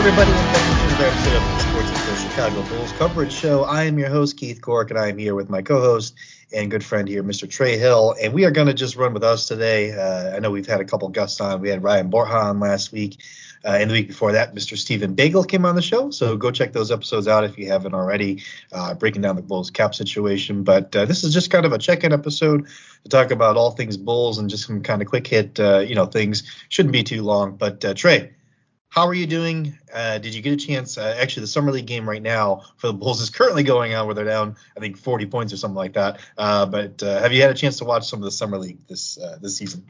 everybody, and welcome to another episode of the Sports Ethos Chicago Bulls coverage show. I am your host, Keith Cork, and I am here with my co-host and good friend here, Mr. Trey Hill. And we are going to just run with us today. Uh, I know we've had a couple guests on. We had Ryan Borja last week. Uh, and the week before that, Mr. Stephen Bagel came on the show. So go check those episodes out if you haven't already, uh, breaking down the Bulls cap situation. But uh, this is just kind of a check-in episode to talk about all things Bulls and just some kind of quick hit, uh, you know, things. Shouldn't be too long. But uh, Trey, how are you doing? Uh, did you get a chance? Uh, actually, the summer league game right now for the Bulls is currently going on, where they're down, I think, 40 points or something like that. Uh, but uh, have you had a chance to watch some of the summer league this uh, this season?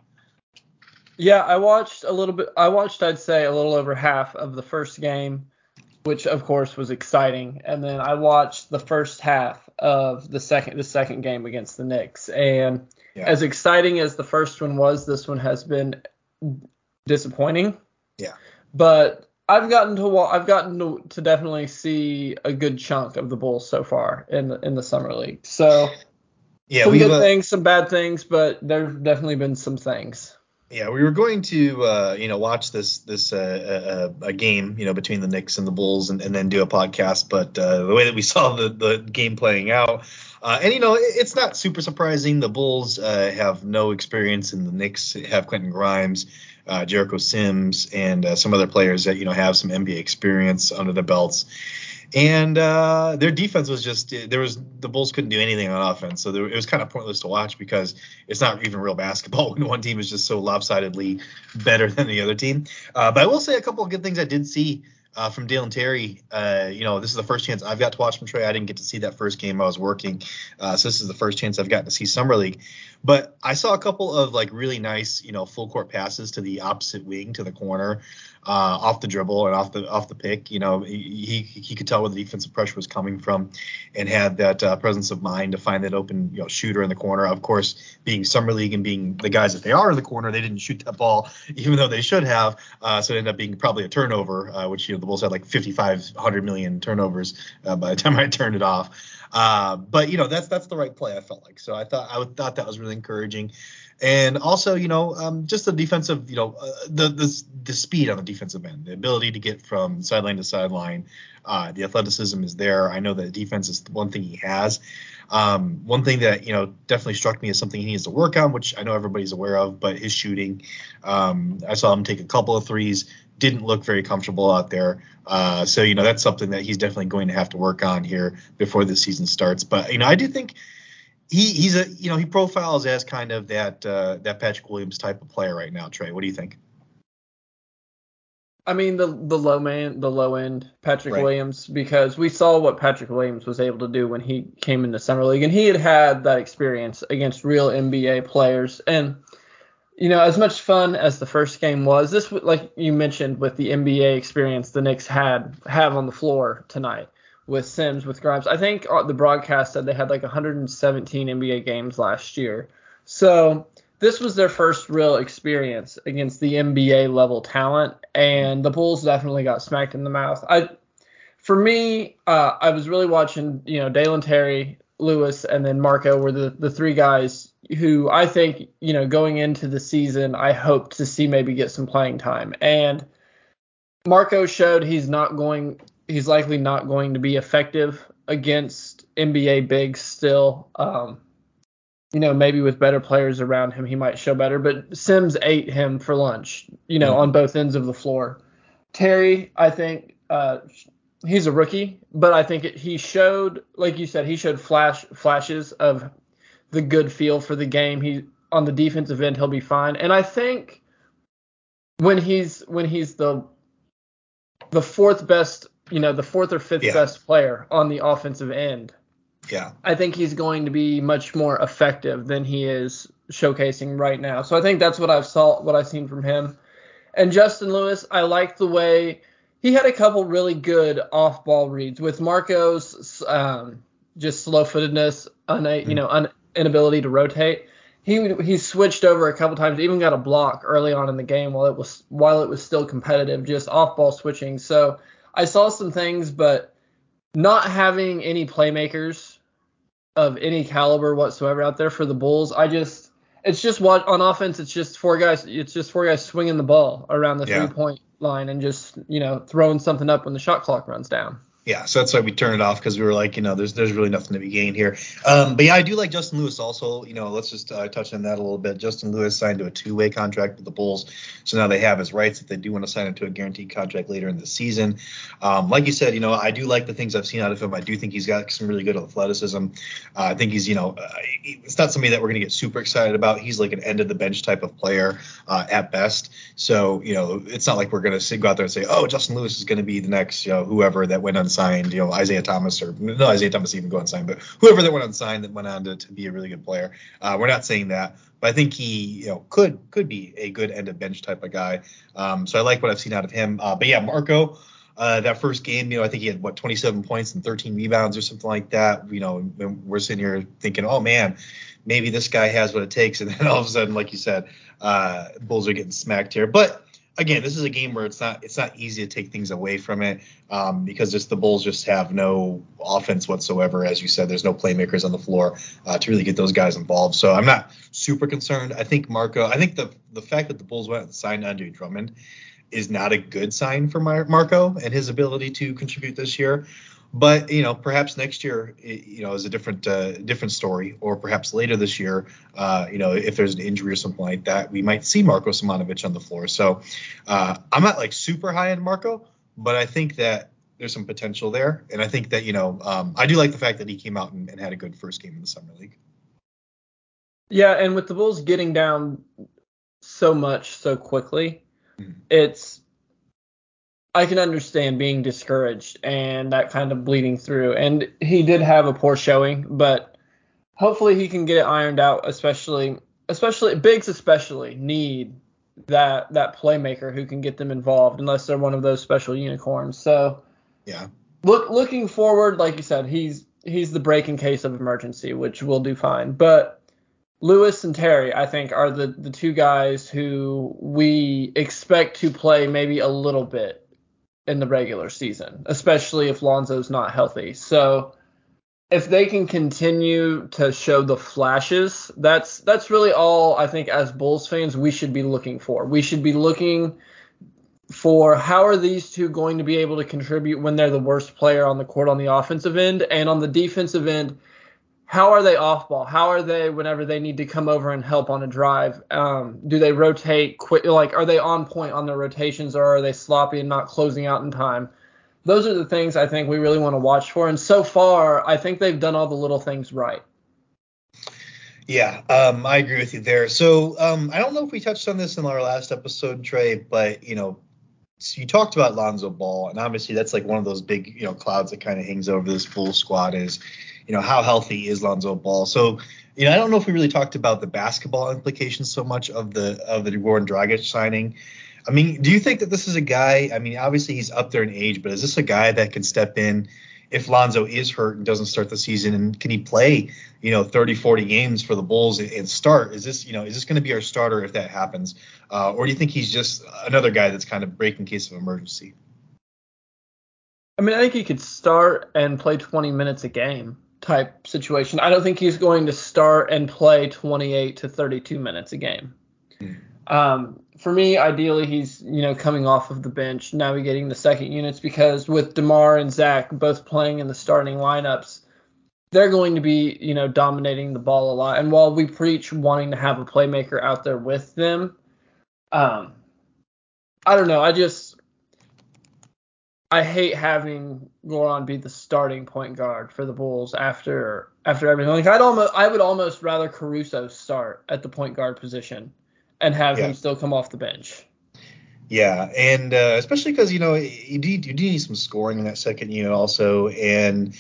Yeah, I watched a little bit. I watched, I'd say, a little over half of the first game, which of course was exciting, and then I watched the first half of the second the second game against the Knicks. And yeah. as exciting as the first one was, this one has been disappointing. Yeah but I've gotten to I've gotten to, to definitely see a good chunk of the Bulls so far in the in the summer league. So yeah, some good uh, things, some bad things, but there've definitely been some things. Yeah, we were going to uh, you know watch this this uh, uh, a game you know between the Knicks and the Bulls and, and then do a podcast, but uh, the way that we saw the the game playing out. Uh, and you know it's not super surprising. The Bulls uh, have no experience, and the Knicks have Quentin Grimes uh, Jericho Sims, and uh, some other players that you know have some NBA experience under the belts. And uh, their defense was just there was the Bulls couldn't do anything on offense, so there, it was kind of pointless to watch because it's not even real basketball when one team is just so lopsidedly better than the other team. Uh, but I will say a couple of good things I did see uh, from Dalen Terry. Uh, you know, this is the first chance I've got to watch from Trey. I didn't get to see that first game. I was working, uh, so this is the first chance I've gotten to see summer league. But I saw a couple of like really nice, you know, full court passes to the opposite wing to the corner uh, off the dribble and off the off the pick. You know, he he could tell where the defensive pressure was coming from, and had that uh, presence of mind to find that open you know shooter in the corner. Of course, being summer league and being the guys that they are in the corner, they didn't shoot that ball even though they should have. Uh, so it ended up being probably a turnover, uh, which you know the Bulls had like 55 hundred million turnovers uh, by the time I turned it off. Uh, but you know that's that's the right play. I felt like. So I thought I thought that was really encouraging. And also you know um, just the defensive you know uh, the, the the speed on the defensive end the ability to get from sideline to sideline uh, the athleticism is there. I know that defense is one thing he has. Um, one thing that you know definitely struck me as something he needs to work on which i know everybody's aware of but his shooting. Um, i saw him take a couple of threes didn't look very comfortable out there uh, so you know that's something that he's definitely going to have to work on here before the season starts but you know i do think he he's a you know he profiles as kind of that uh, that Patrick Williams type of player right now. Trey, what do you think? I mean the the low man, the low end Patrick right. Williams, because we saw what Patrick Williams was able to do when he came into summer league, and he had had that experience against real NBA players. And you know, as much fun as the first game was, this like you mentioned with the NBA experience the Knicks had have on the floor tonight with Sims, with Grimes. I think uh, the broadcast said they had like 117 NBA games last year. So this was their first real experience against the NBA level talent, and the Bulls definitely got smacked in the mouth. I, for me, uh, I was really watching, you know, Dalen Terry, Lewis, and then Marko were the the three guys who I think, you know, going into the season, I hoped to see maybe get some playing time. And Marko showed he's not going he's likely not going to be effective against NBA bigs still. Um, you know, maybe with better players around him, he might show better. But Sims ate him for lunch, you know, mm-hmm. on both ends of the floor. Terry, I think uh, he's a rookie, but I think it, he showed, like you said, he showed flash flashes of the good feel for the game. He on the defensive end, he'll be fine. And I think when he's when he's the the fourth best you know, the fourth or fifth yeah. best player on the offensive end. Yeah. I think he's going to be much more effective than he is showcasing right now. So I think that's what I've saw what I've seen from him. And Justin Lewis, I like the way he had a couple really good off-ball reads with Marko's um, just slow-footedness, una, mm-hmm. you know, un, inability to rotate. He he switched over a couple times, even got a block early on in the game while it was while it was still competitive, just off-ball switching. So I saw some things, but not having any playmakers of any caliber whatsoever out there for the Bulls, I just it's just what on offense. It's just four guys. It's just four guys swinging the ball around the Yeah. three point line and just you know throwing something up when the shot clock runs down. Yeah, so that's why we turned it off because we were like, you know, there's there's really nothing to be gained here. Um, but yeah, I do like Justin Lewis also. You know, let's just uh, touch on that a little bit. Justin Lewis signed to a two-way contract with the Bulls, so now they have his rights if they do want to sign him to a guaranteed contract later in the season. Um, like you said, you know, I do like the things I've seen out of him. I do think he's got some really good athleticism. Uh, I think he's, you know, uh, it's not somebody that we're going to get super excited about. He's like an end of the bench type of player uh, at best. So, you know, it's not like we're going to go out there and say, oh, Justin Lewis is going to be the next, you know, whoever that went unsigned, you know, Isaiah Thomas or no Isaiah Thomas even go unsigned, but whoever that went unsigned that went on to, to be a really good player. Uh, we're not saying that, but I think he, you know, could could be a good end of bench type of guy. Um, so I like what I've seen out of him. Uh, but yeah, Marko. Uh, that first game, you know, I think he had what 27 points and 13 rebounds or something like that. You know, and we're sitting here thinking, oh man, maybe this guy has what it takes, and then all of a sudden, like you said, uh, Bulls are getting smacked here. But again, this is a game where it's not it's not easy to take things away from it um, because just the Bulls just have no offense whatsoever. As you said, there's no playmakers on the floor uh, to really get those guys involved. So I'm not super concerned. I think Marko. I think the the fact that the Bulls went and signed Andre Drummond is not a good sign for Mar- Marko and his ability to contribute this year. But you know, perhaps next year, you know, is a different uh, different story, or perhaps later this year, uh, you know, if there's an injury or something like that, we might see Marko Simonovic on the floor. So uh, I'm not like super high on Marko, but I think that there's some potential there, and I think that you know, um, I do like the fact that he came out and, and had a good first game in the summer league. Yeah, and with the Bulls getting down so much so quickly, Mhm. it's I can understand being discouraged and that kind of bleeding through. And he did have a poor showing, but hopefully he can get it ironed out. Especially, especially bigs, especially need that that playmaker who can get them involved, unless they're one of those special unicorns. So Yeah. look looking forward, like you said, he's he's the break in case of emergency, which will do fine. But Lewis and Terry, I think, are the the two guys who we expect to play maybe a little bit in the regular season, especially if Lonzo's not healthy. So if they can continue to show the flashes, that's that's really all I think as Bulls fans we should be looking for. We should be looking for how are these two going to be able to contribute when they're the worst player on the court on the offensive end and on the defensive end how are they off ball how are they whenever they need to come over and help on a drive? Um, do they rotate quick like are they on point on their rotations or are they sloppy and not closing out in time? Those are the things i think we really want to watch for and so far i think they've done all the little things right. Yeah, um, I agree with you there. So um, I don't know if we touched on this in our last episode, Trey, but you know, you talked about Lonzo Ball, and obviously that's like one of those big you know clouds that kind of hangs over this full squad is, you know, how healthy is Lonzo Ball? So you know, I don't know if we really talked about the basketball implications so much of the of the Goran Dragic signing. I mean, do you think that this is a guy? I mean, obviously he's up there in age, but is this a guy that can step in if Lonzo is hurt and doesn't start the season? And can he play, you know, 30, 40 games for the Bulls and, start? Is this, you know, is this going to be our starter if that happens? Uh, or do you think he's just another guy that's kind of break in case of emergency? i mean i think he could start and play 20 minutes a game type situation i don't think he's going to start and play 28 to 32 minutes a game Hmm. Um, for me, ideally, he's you know coming off of the bench, navigating the second units because with Demar and Zach both playing in the starting lineups, they're going to be you know dominating the ball a lot. And while we preach wanting to have a playmaker out there with them, um, I don't know. I just I hate having Goran be the starting point guard for the Bulls after after everything. Like I'd almost I would almost rather Caruso start at the point guard position and have Yeah. him still come off the bench. Yeah, and uh, especially because you know you do, you do need some scoring in that second unit also, and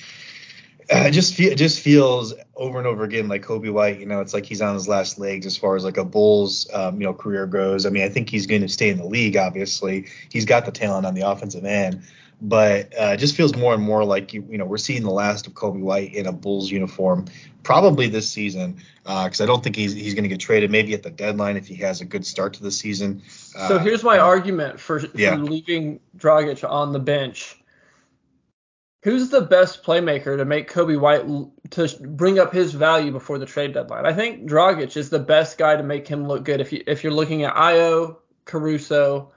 it just feel, it just feels over and over again like Coby White. You know, it's like he's on his last legs as far as like a Bulls um, you know career goes. I mean, I think he's going to stay in the league. Obviously, he's got the talent on the offensive end, but uh, it just feels more and more like you you know we're seeing the last of Coby White in a Bulls uniform probably this season because I don't think he's he's going to get traded. Maybe at the deadline if he has a good start to the season. So Uh, here's my argument for, for yeah. leaving Dragic on the bench. Who's the best playmaker to make Coby White to bring up his value before the trade deadline? I think Dragic is the best guy to make him look good. If you if you're looking at Ayo, Caruso,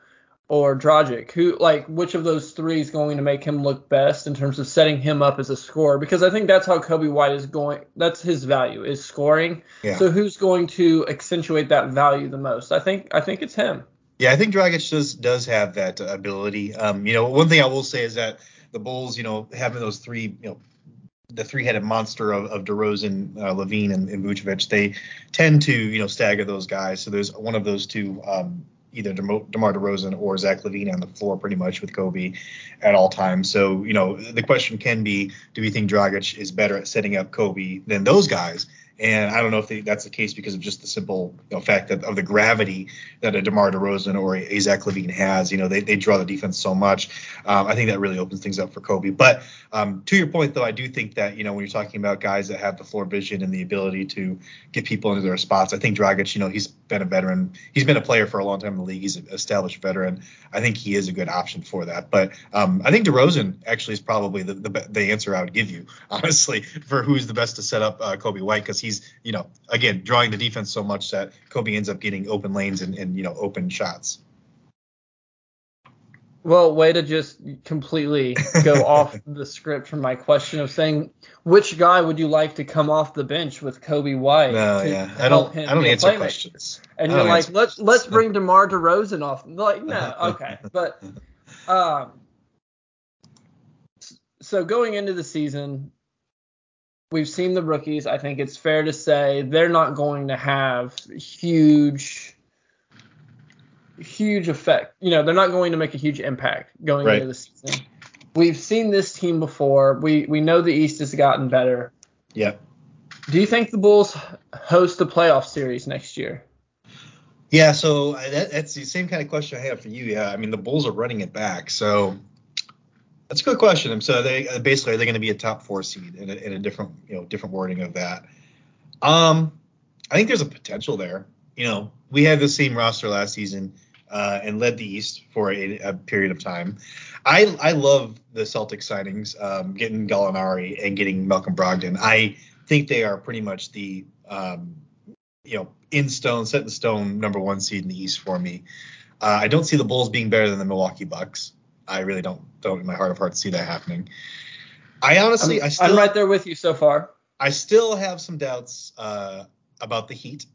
or Dragic, who like which of those three is going to make him look best in terms of setting him up as a scorer? Because I think that's how Coby White is going. That's his value is scoring. Yeah. So who's going to accentuate that value the most? I think I think it's him. Yeah, I think Dragic does does have that ability. Um, you know, one thing I will say is that the Bulls, you know, having those three, you know, the three-headed monster of, of DeRozan, uh, LaVine, and, and Vucevic, they tend to, you know, stagger those guys. So there's one of those two um, either DeMar DeRozan or Zach LaVine on the floor pretty much with Coby at all times. So, you know, the question can be, do we think Dragic is better at setting up Coby than those guys? And I don't know if they, that's the case because of just the simple you know, fact that of the gravity that a DeMar DeRozan or a, Zach LaVine has. You know, they, they draw the defense so much. Um, I think that really opens things up for Coby. But um, to your point, though, I do think that, you know, when you're talking about guys that have the floor vision and the ability to get people into their spots, I think Dragic, you know, he's been a veteran. He's been a player for a long time in the league. He's an established veteran. I think he is a good option for that. But um, I think DeRozan actually is probably the, the, the answer I would give you, honestly, for who's the best to set up uh, Coby White because he's, you know, again, drawing the defense so much that Coby ends up getting open lanes and, and you know, open shots. Well, way to just completely go off the script from my question of saying which guy would you like to come off the bench with Coby White? No, yeah, I don't. I don't answer questions. And you're like, let's questions. let's bring DeMar DeRozan off. Like, no, okay, but um, so going into the season, we've seen the rookies. I think it's fair to say they're not going to have huge, huge effect. You know, they're not going to make a huge impact going right. into the season. We've seen this team before. We we know the East has gotten better. Yeah. Do you think the Bulls host a playoff series next year? Yeah, so that, that's the same kind of question I have for you. Yeah, I mean the Bulls are running it back, so that's a good question. So they uh, basically are they going to be a top four seed in a, in a, different you know different wording of that? Um, I think there's a potential there. You know, we had the same roster last season uh, and led the East for a, a, period of time. I I love the Celtics signings, um, getting Gallinari and getting Malcolm Brogdon. I think they are pretty much the um, you know in stone, set in stone number one seed in the East for me. Uh, I don't see the Bulls being better than the Milwaukee Bucks. I really don't don't in my heart of hearts see that happening. I honestly, I'm, I still, I'm right there with you so far. I still have some doubts uh, about the Heat.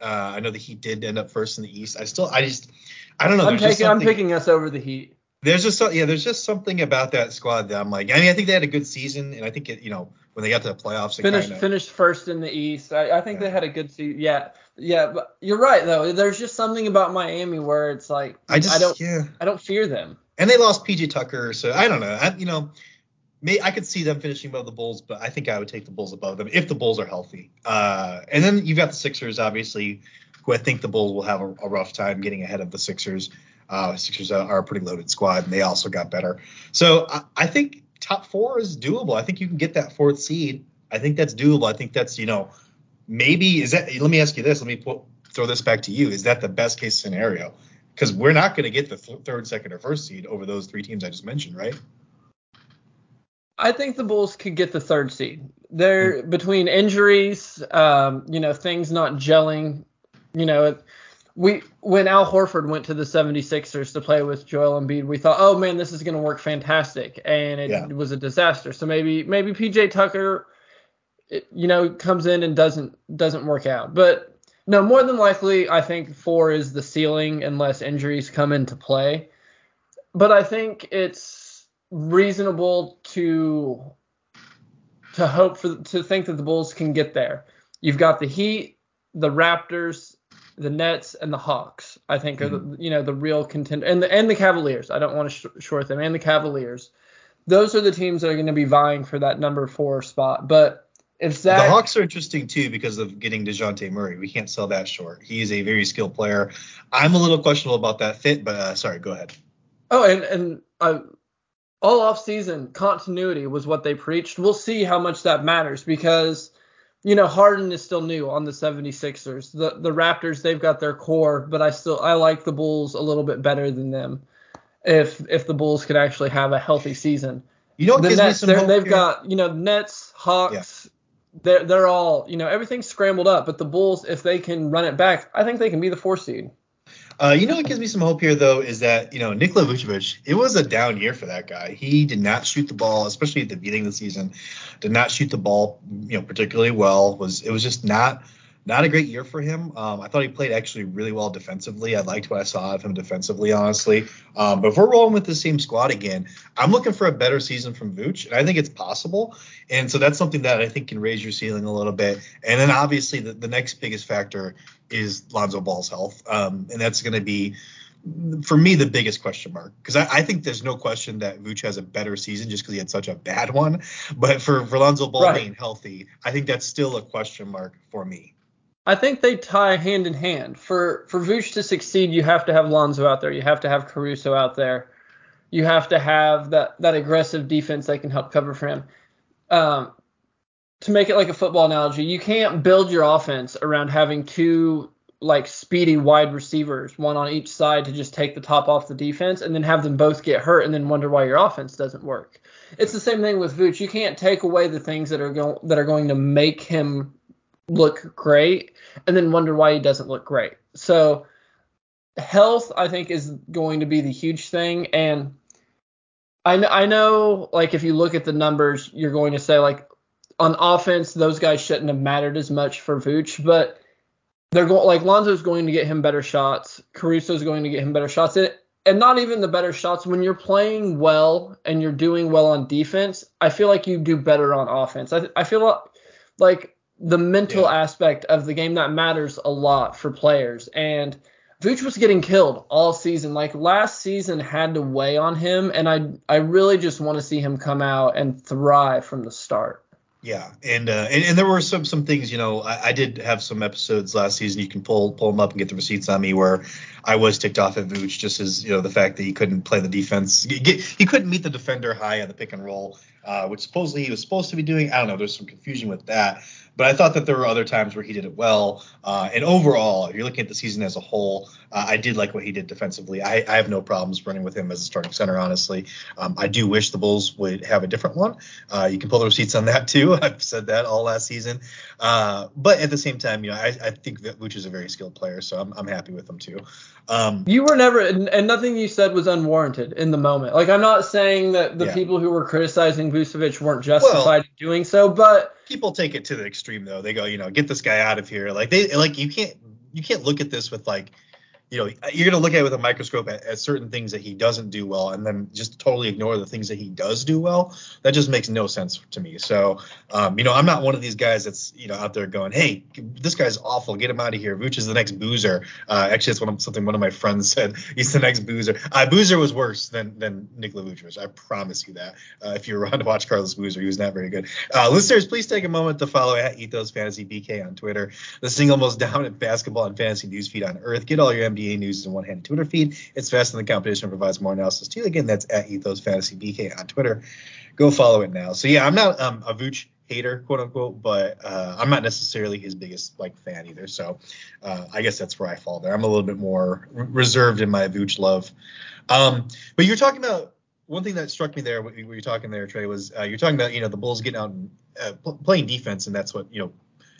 Uh, I know the Heat did end up first in the East. I still, I just, I don't know. I'm taking, I'm picking us over the Heat. There's just, yeah, there's just something about that squad that I'm like, I mean, I think they had a good season, and I think it, you know, when they got to the playoffs, finished kinda, finished first in the East. I, I think yeah. they had a good season. Yeah, yeah, but you're right though. There's just something about Miami where it's like, I just, I don't, yeah. I don't fear them and they lost PJ Tucker, so I don't know. I, you know, may, I could see them finishing above the Bulls, but I think I would take the Bulls above them if the Bulls are healthy. Uh, and then you've got the Sixers, obviously, who I think the Bulls will have a, a rough time getting ahead of the Sixers. Uh, Sixers are a pretty loaded squad, and they also got better. So I, I think top four is doable. I think you can get that fourth seed. I think that's doable. I think that's you know maybe is that. Let me ask you this. Let me put, throw this back to you. Is that the best case scenario? because we're not going to get the th- third, second, or first seed over those three teams I just mentioned, right? I think the Bulls could get the third seed. They're mm-hmm. between injuries, um, you know, things not gelling. You know, we when Al Horford went to the 76ers to play with Joel Embiid, we thought, oh man, this is going to work fantastic, and it yeah. was a disaster. So maybe maybe PJ Tucker, it, you know, comes in and doesn't doesn't work out. But no, more than likely, I think four is the ceiling unless injuries come into play. But I think it's reasonable to to hope for to think that the Bulls can get there. You've got the Heat, the Raptors, the Nets, and the Hawks. I think mm-hmm. are the, mm-hmm. you know the real contender, and the and the Cavaliers. I don't want to sh- short them, and the Cavaliers. Those are the teams that are going to be vying for that number four spot. But if Zach, the Hawks are interesting too because of getting Dejounte Murray. We can't sell that short. He is a very skilled player. I'm a little questionable about that fit, but uh, sorry, go ahead. Oh, and and uh, all off season continuity was what they preached. We'll see how much that matters because you know Harden is still new on the 76ers. The the Raptors they've got their core, but I still I like the Bulls a little bit better than them. If if the Bulls could actually have a healthy season. You know, the Nets, they've got you know Nets, Hawks. Yeah. They're they're all you know everything's scrambled up, but the Bulls, if they can run it back, I think they can be the four seed. Uh, you know what gives me some hope here though is that you know Nikola Vucevic, it was a down year for that guy. He did not shoot the ball, especially at the beginning of the season. Did not shoot the ball, you know, particularly well. Was it was just not not a great year for him. Um, I thought he played actually really well defensively. I liked what I saw of him defensively, honestly. Um, but if we're rolling with the same squad again, I'm looking for a better season from Vooch, and I think it's possible. And so that's something that I think can raise your ceiling a little bit. And then obviously the, the next biggest factor is Lonzo Ball's health, um, and that's going to be for me the biggest question mark because I, I, think there's no question that Vooch has a better season just because he had such a bad one. But for, for Lonzo Ball right. being healthy, I think that's still a question mark for me. I think they tie hand in hand. For for Vooch to succeed, you have to have Lonzo out there. You have to have Caruso out there. You have to have that that aggressive defense that can help cover for him. Um, to make it like a football analogy, you can't build your offense around having two like speedy wide receivers, one on each side to just take the top off the defense, and then have them both get hurt and then wonder why your offense doesn't work. It's the same thing with Vooch. You can't take away the things that are going that are going to make him look great and then wonder why he doesn't look great. So health I think is going to be the huge thing. And I know, I know like if you look at the numbers you're going to say like on offense those guys shouldn't have mattered as much for Vooch but they're going like Lonzo's going to get him better shots. Caruso's going to get him better shots. And, and not even the better shots. When you're playing well and you're doing well on defense I feel like you do better on offense. I, I feel like, like the mental yeah. aspect of the game that matters a lot for players. And Vooch was getting killed all season. Like last season had to weigh on him, and I I really just want to see him come out and thrive from the start. Yeah, and, uh, and and there were some some things, you know, I, I, did have some episodes last season. You can pull pull them up and get the receipts on me where I was ticked off at Vooch just as you know the fact that he couldn't play the defense, get, he couldn't meet the defender high on the pick and roll, uh, which supposedly he was supposed to be doing. I don't know. There's some confusion with that. But I thought that there were other times where he did it well. Uh, and overall, you're looking at the season as a whole, uh, I did like what he did defensively. I, I, have no problems running with him as a starting center, honestly. Um, I do wish the Bulls would have a different one. Uh, you can pull the receipts on that too. I've said that all last season. Uh, but at the same time, you know, I, I think that Vooch is a very skilled player, so I'm, I'm happy with him too. Um, you were never, and nothing you said was unwarranted in the moment. Like I'm not saying that the yeah. people who were criticizing Vucevic weren't justified well, in doing so, but people take it to the extreme though. They go, you know, get this guy out of here. Like they like you can't you can't look at this with like you know, you're going to look at it with a microscope at, at, certain things that he doesn't do well, and then just totally ignore the things that he does do well. That just makes no sense to me. So, um, you know, I'm not one of these guys that's you know out there going, hey, this guy's awful, get him out of here. Vooch is the next boozer. Uh, actually, that's something one of my friends said. He's the next boozer. Uh, boozer was worse than than Nikola Vucevic. I promise you that. Uh, if you're around to watch Carlos Boozer, he was not very good. Uh, listeners, please take a moment to follow at Ethos Fantasy BK on Twitter, the single most dominant basketball and fantasy news feed on earth. Get all your NBA NBA news in one hand Twitter feed. It's faster than the competition and provides more analysis too. Again, that's at Ethos Fantasy BK on Twitter. Go follow it now. So yeah, I'm not um, a Vooch hater, quote unquote, but uh, I'm not necessarily his biggest like fan either. So uh, I guess that's where I fall there. I'm a little bit more reserved in my Vooch love. Um, but you're talking about one thing that struck me there when you were talking there, Trey, was uh, you're talking about you know the Bulls getting out and uh, playing defense, and that's what you know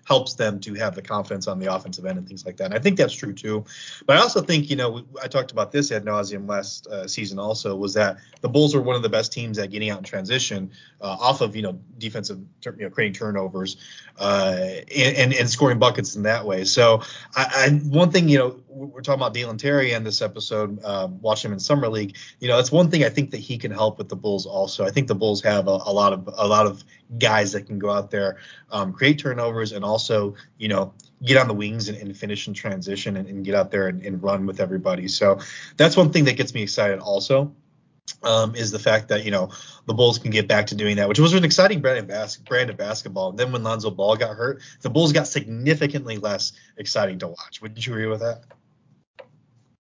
helps them to have the confidence on the offensive end and things like that. And I think that's true too. But I also think, you know, I talked about this ad nauseum last uh, season also was that the Bulls were one of the best teams at getting out in transition uh, off of, you know, defensive, you know, creating turnovers uh, and, and, and, scoring buckets in that way. So I, I, one thing, you know, we're talking about Dalen Terry in this episode, um, watching him in summer league. You know, that's one thing I think that he can help with the Bulls also. I think the Bulls have a, a lot of a lot of guys that can go out there, um, create turnovers, and also you know get on the wings and, and finish in transition and, and, get out there and, and, run with everybody. So that's one thing that gets me excited also. Um, is the fact that you know the Bulls can get back to doing that, which was an exciting brand of, bas- brand of basketball. Then when Lonzo Ball got hurt, the Bulls got significantly less exciting to watch. Wouldn't you agree with that?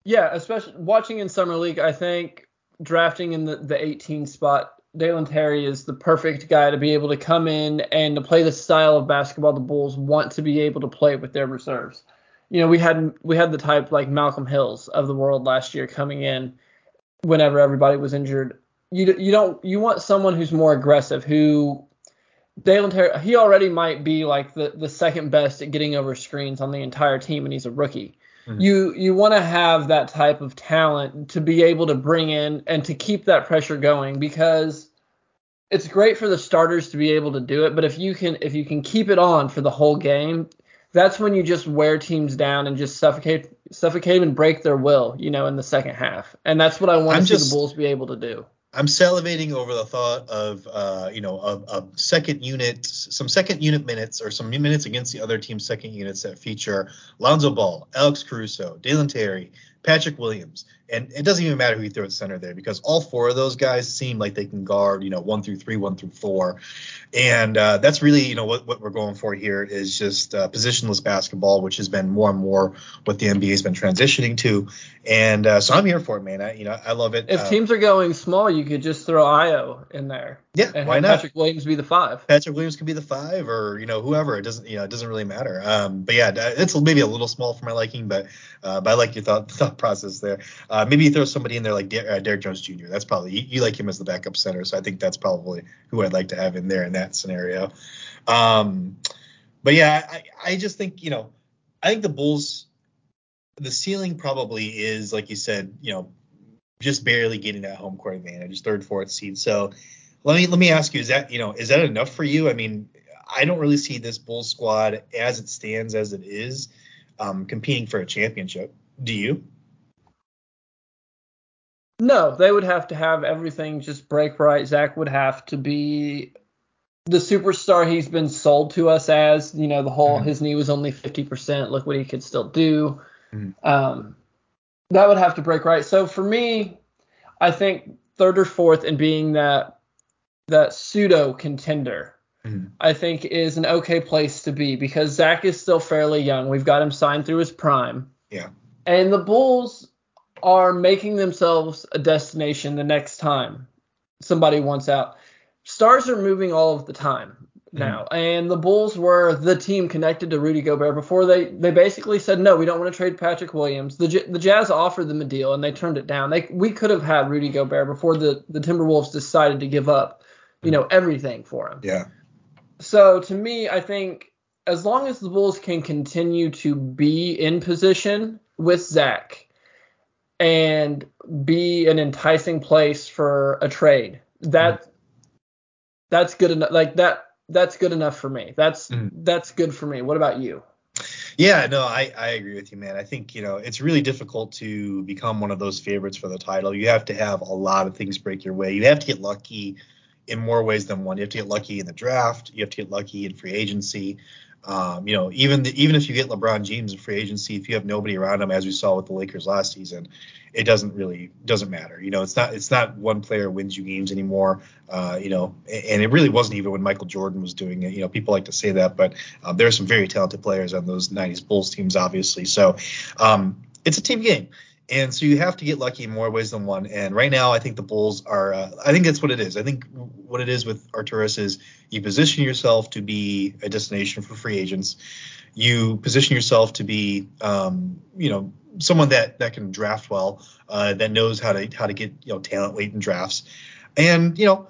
Yeah, especially watching in summer league, I think drafting in the, the 18 spot Dalen Terry is the perfect guy to be able to come in and to play the style of basketball the Bulls want to be able to play with their reserves. You know, we had we had the type like Malcolm Hills of the world last year coming in whenever everybody was injured. you you don't you want someone who's more aggressive who Dalen Terry he already might be like the the second best at getting over screens on the entire team and he's a rookie. Mm-hmm. You you want to have that type of talent to be able to bring in and to keep that pressure going because it's great for the starters to be able to do it, but if you can if you can keep it on for the whole game, that's when you just wear teams down and just suffocate suffocate and break their will, you know, in the second half. And that's what I want to see just, the Bulls be able to do. I'm salivating over the thought of, uh, you know, a, a, second unit, some second unit minutes or some minutes against the other team's second units that feature Lonzo Ball, Alex Caruso, Dalen Terry, Patrick Williams, and it doesn't even matter who you throw at center there because all four of those guys seem like they can guard, you know, one through three, one through four, and uh, that's really, you know, what, what we're going for here is just uh, positionless basketball, which has been more and more what the NBA has been transitioning to, and uh, so I'm here for it, man. I, you know, I love it. If uh, teams are going small, you could just throw Ayo in there. Yeah, and why not? Patrick Williams be the five. Patrick Williams could be the five, or you know, whoever. It doesn't, you know, it doesn't really matter. Um, but yeah, it's maybe a little small for my liking, but uh, but I like your thought thought process there. Uh, maybe you throw somebody in there like Der- uh, Derrick Jones Jr. That's probably you, you, like him as the backup center, so I think that's probably who I'd like to have in there in that scenario. Um, but yeah, I, I just think you know, I think the Bulls, the ceiling probably is like you said, you know, just barely getting that home court advantage, third, fourth seed. So let me let me ask you, is that you know is that enough for you? I mean, I don't really see this Bulls squad as it stands as it is um, competing for a championship. Do you? No, they would have to have everything just break right. Zach would have to be the superstar he's been sold to us as. You know, the whole mm-hmm. his knee was only 50%. Look what he could still do. Mm-hmm. Um, that would have to break right. So for me, I think third or fourth and being that that pseudo contender, mm-hmm. I think is an okay place to be because Zach is still fairly young. We've got him signed through his prime. Yeah. And the Bulls are making themselves a destination the next time somebody wants out. Stars are moving all of the time now, mm. and the Bulls were the team connected to Rudy Gobert before they they basically said no, we don't want to trade Patrick Williams. The the Jazz offered them a deal and they turned it down. They we could have had Rudy Gobert before the the Timberwolves decided to give up, you know, everything for him. Yeah. So to me, I think as long as the Bulls can continue to be in position with Zach and be an enticing place for a trade, that mm that's good enough. Like that that's good enough for me. That's mm. that's good for me. What about you? Yeah, no, I, I agree with you, man. I think, you know, it's really difficult to become one of those favorites for the title. You have to have a lot of things break your way. You have to get lucky in more ways than one. You have to get lucky in the draft. You have to get lucky in free agency. Um, you know, even the, even if you get LeBron James in free agency, if you have nobody around him, as we saw with the Lakers last season, it doesn't really doesn't matter. You know, it's not it's not one player wins you games anymore. Uh, you know, and it really wasn't even when Michael Jordan was doing it. You know, people like to say that, but um, there are some very talented players on those '90s Bulls teams, obviously. So um, it's a team game. And so you have to get lucky in more ways than one. And right now, I think the Bulls are. Uh, I think that's what it is. I think what it is with Arturas is you position yourself to be a destination for free agents. You position yourself to be, um, you know, someone that that can draft well, uh, that knows how to how to get you know talent late in drafts, and you know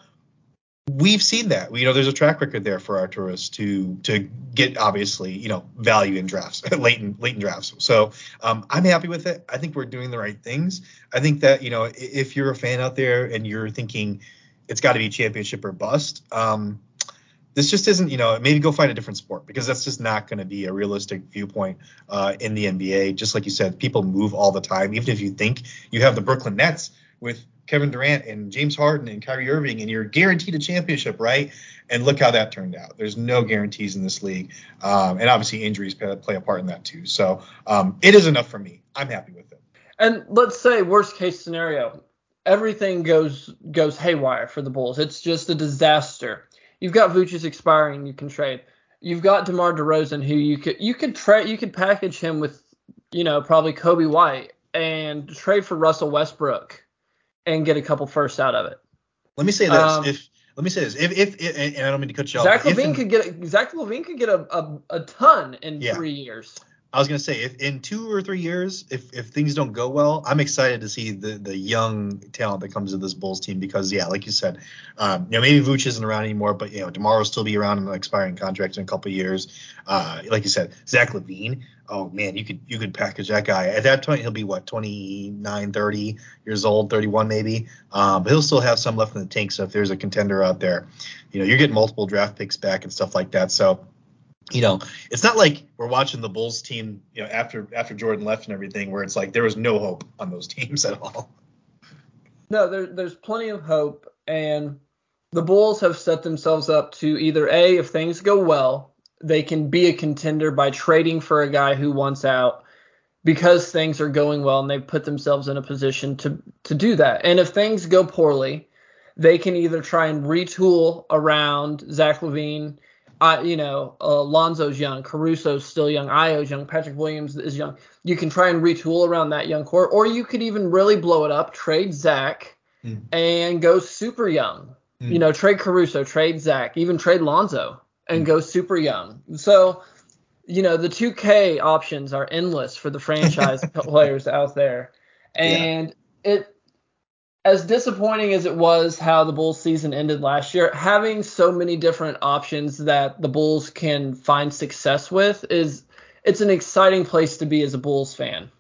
we've seen that. You know, there's a track record there for Arturas to to get obviously you know value in drafts, late in late in drafts. So um, I'm happy with it. I think we're doing the right things. I think that you know if you're a fan out there and you're thinking it's got to be championship or bust. Um, this just isn't, you know, maybe go find a different sport because that's just not going to be a realistic viewpoint uh, in the NBA. Just like you said, people move all the time. Even if you think you have the Brooklyn Nets with Kevin Durant and James Harden and Kyrie Irving, and you're guaranteed a championship, right? And look how that turned out. There's no guarantees in this league, um, and obviously injuries play a part in that too. So um, it is enough for me. I'm happy with it. And let's say worst case scenario, everything goes goes haywire for the Bulls. It's just a disaster you've got Vooch expiring, you can trade. You've got DeMar DeRozan, who you could you could trade you could package him with, you know, probably Coby White and trade for Russell Westbrook and get a couple firsts out of it. Let me say this: um, if let me say this: if, if, if and I don't mean to cut you off. Zach LaVine could get Zach LaVine could get a, a, a ton in yeah. three years. I was gonna say if in two or three years, if if things don't go well, I'm excited to see the the young talent that comes to this Bulls team because yeah, like you said, um, you know maybe Vooch isn't around anymore, but you know Demar will still be around in an expiring contract in a couple years. Uh, like you said, Zach LaVine. Oh man, you could you could package that guy. At that point, he'll be what 29, 30 years old, 31 maybe. Um, but he'll still have some left in the tank. So if there's a contender out there, you know you're getting multiple draft picks back and stuff like that. So you know, it's not like we're watching the Bulls team, you know, after after Jordan left and everything, where it's like there was no hope on those teams at all. No, there, there's plenty of hope, and the Bulls have set themselves up to either a, if things go well, they can be a contender by trading for a guy who wants out because things are going well, and they've put themselves in a position to to do that. And if things go poorly, they can either try and retool around Zach LaVine. uh, you know, uh, Lonzo's young, Caruso's still young, Ayo's young, Patrick Williams is young. You can try and retool around that young core, or you could even really blow it up, trade Zach, mm. and go super young. Mm. You know, trade Caruso, trade Zach, even trade Lonzo, and mm. go super young. So, you know, the 2K options are endless for the franchise players out there, and yeah. it as disappointing as it was how the Bulls season ended last year, having so many different options that the Bulls can find success with is it's an exciting place to be as a Bulls fan.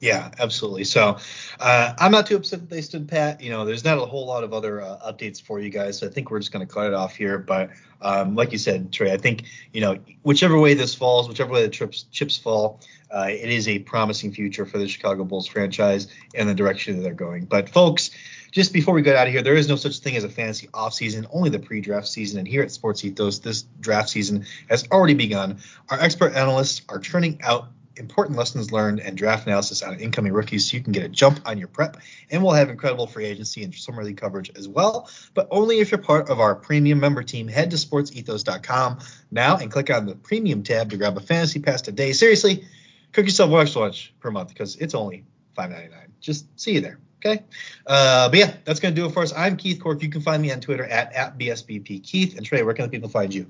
Yeah, absolutely. So uh, I'm not too upset that they stood pat. You know, there's not a whole lot of other uh, updates for you guys. So I think we're just going to cut it off here. But um, like you said, Trey, I think you know whichever way this falls, whichever way the trips, chips fall, uh, it is a promising future for the Chicago Bulls franchise and the direction that they're going. But folks, just before we get out of here, there is no such thing as a fantasy offseason, only the pre-draft season. And here at Sports Ethos, this draft season has already begun. Our expert analysts are churning out important lessons learned and draft analysis on incoming rookies so you can get a jump on your prep. And we'll have incredible free agency and summer league coverage as well, but only if you're part of our premium member team. Head to sportsethos.com now and click on the premium tab to grab a fantasy pass today. Seriously, cook yourself one extra lunch per month because it's only $5.99. Just see you there. Okay. Uh, but yeah, that's going to do it for us. I'm Keith Cork. You can find me on Twitter at, at BSBP Keith. And Trey, where can the people find you?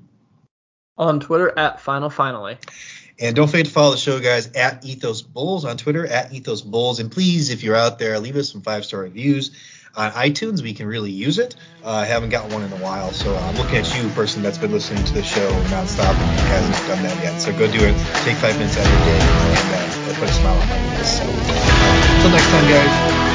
On Twitter at Final Finally. And don't forget to follow the show, guys, at Ethos Bulls on Twitter, at Ethos Bulls. And please, if you're out there, leave us some five star reviews on iTunes. We can really use it. Uh, I haven't got one in a while, so I'm looking at you, person that's been listening to the show nonstop and hasn't done that yet. So go do it. Take five minutes out of your day and uh, put a smile on my face. So until next time, guys.